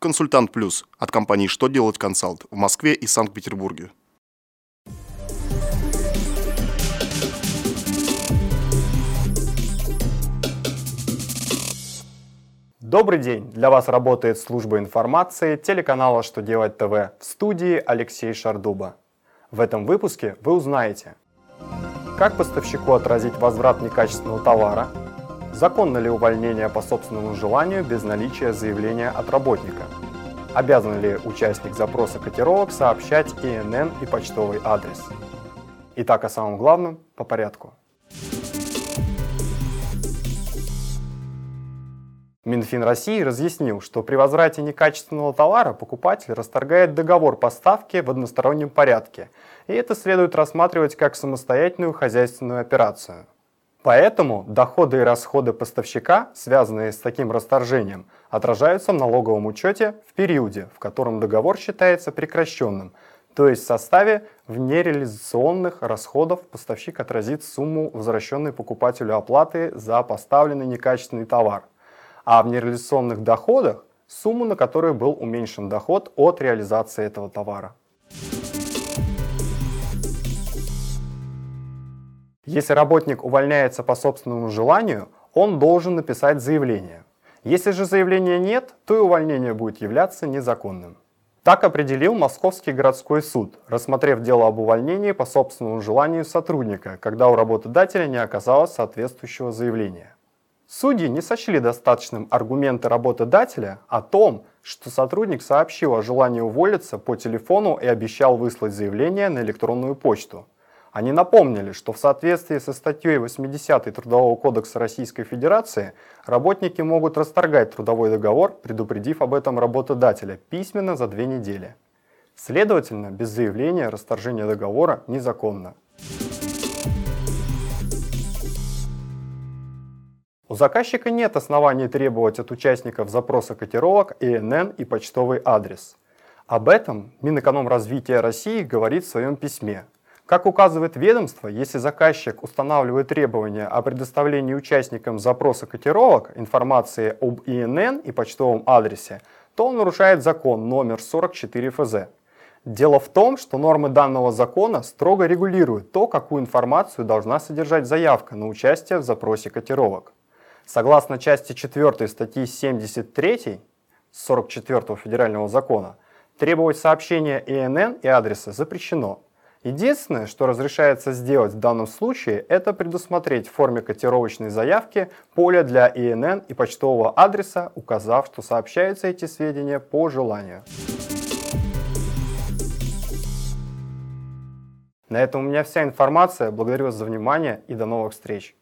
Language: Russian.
Консультант Плюс от компании «Что делать консалт» в Москве и Санкт-Петербурге. Добрый день! Для вас работает служба информации телеканала «Что делать ТВ» в студии Алексей Шардуба. В этом выпуске вы узнаете, как поставщику отразить возврат некачественного товара, законно ли увольнение по собственному желанию без наличия заявления от работника, обязан ли участник запроса котировок сообщать ИНН и почтовый адрес. Итак, о самом главном по порядку. Минфин России разъяснил, что при возврате некачественного товара покупатель расторгает договор поставки в одностороннем порядке, и это следует рассматривать как самостоятельную хозяйственную операцию. Поэтому доходы и расходы поставщика, связанные с таким расторжением, отражаются в налоговом учете в периоде, в котором договор считается прекращенным, то есть в составе внереализационных расходов поставщик отразит сумму возвращенной покупателю оплаты за поставленный некачественный товар – а в нереализационных доходах сумму, на которую был уменьшен доход от реализации этого товара. Если работник увольняется по собственному желанию, он должен написать заявление. Если же заявления нет, то и увольнение будет являться незаконным. Так определил Московский городской суд, рассмотрев дело об увольнении по собственному желанию сотрудника, когда у работодателя не оказалось соответствующего заявления. Судьи не сочли достаточным аргументы работодателя о том, что сотрудник сообщил о желании уволиться по телефону и обещал выслать заявление на электронную почту. Они напомнили, что в соответствии со статьей 80 Трудового кодекса Российской Федерации работники могут расторгать трудовой договор, предупредив об этом работодателя письменно за две недели. Следовательно, без заявления расторжение договора незаконно. У заказчика нет оснований требовать от участников запроса котировок ИНН и почтовый адрес. Об этом Минэкономразвития России говорит в своем письме. Как указывает ведомство, если заказчик устанавливает требования о предоставлении участникам запроса котировок информации об ИНН и почтовом адресе, то он нарушает закон номер 44 ФЗ. Дело в том, что нормы данного закона строго регулируют то, какую информацию должна содержать заявка на участие в запросе котировок. Согласно части 4 статьи 73 44 федерального закона, требовать сообщения ИНН и адреса запрещено. Единственное, что разрешается сделать в данном случае, это предусмотреть в форме котировочной заявки поле для ИНН и почтового адреса, указав, что сообщаются эти сведения по желанию. На этом у меня вся информация. Благодарю вас за внимание и до новых встреч.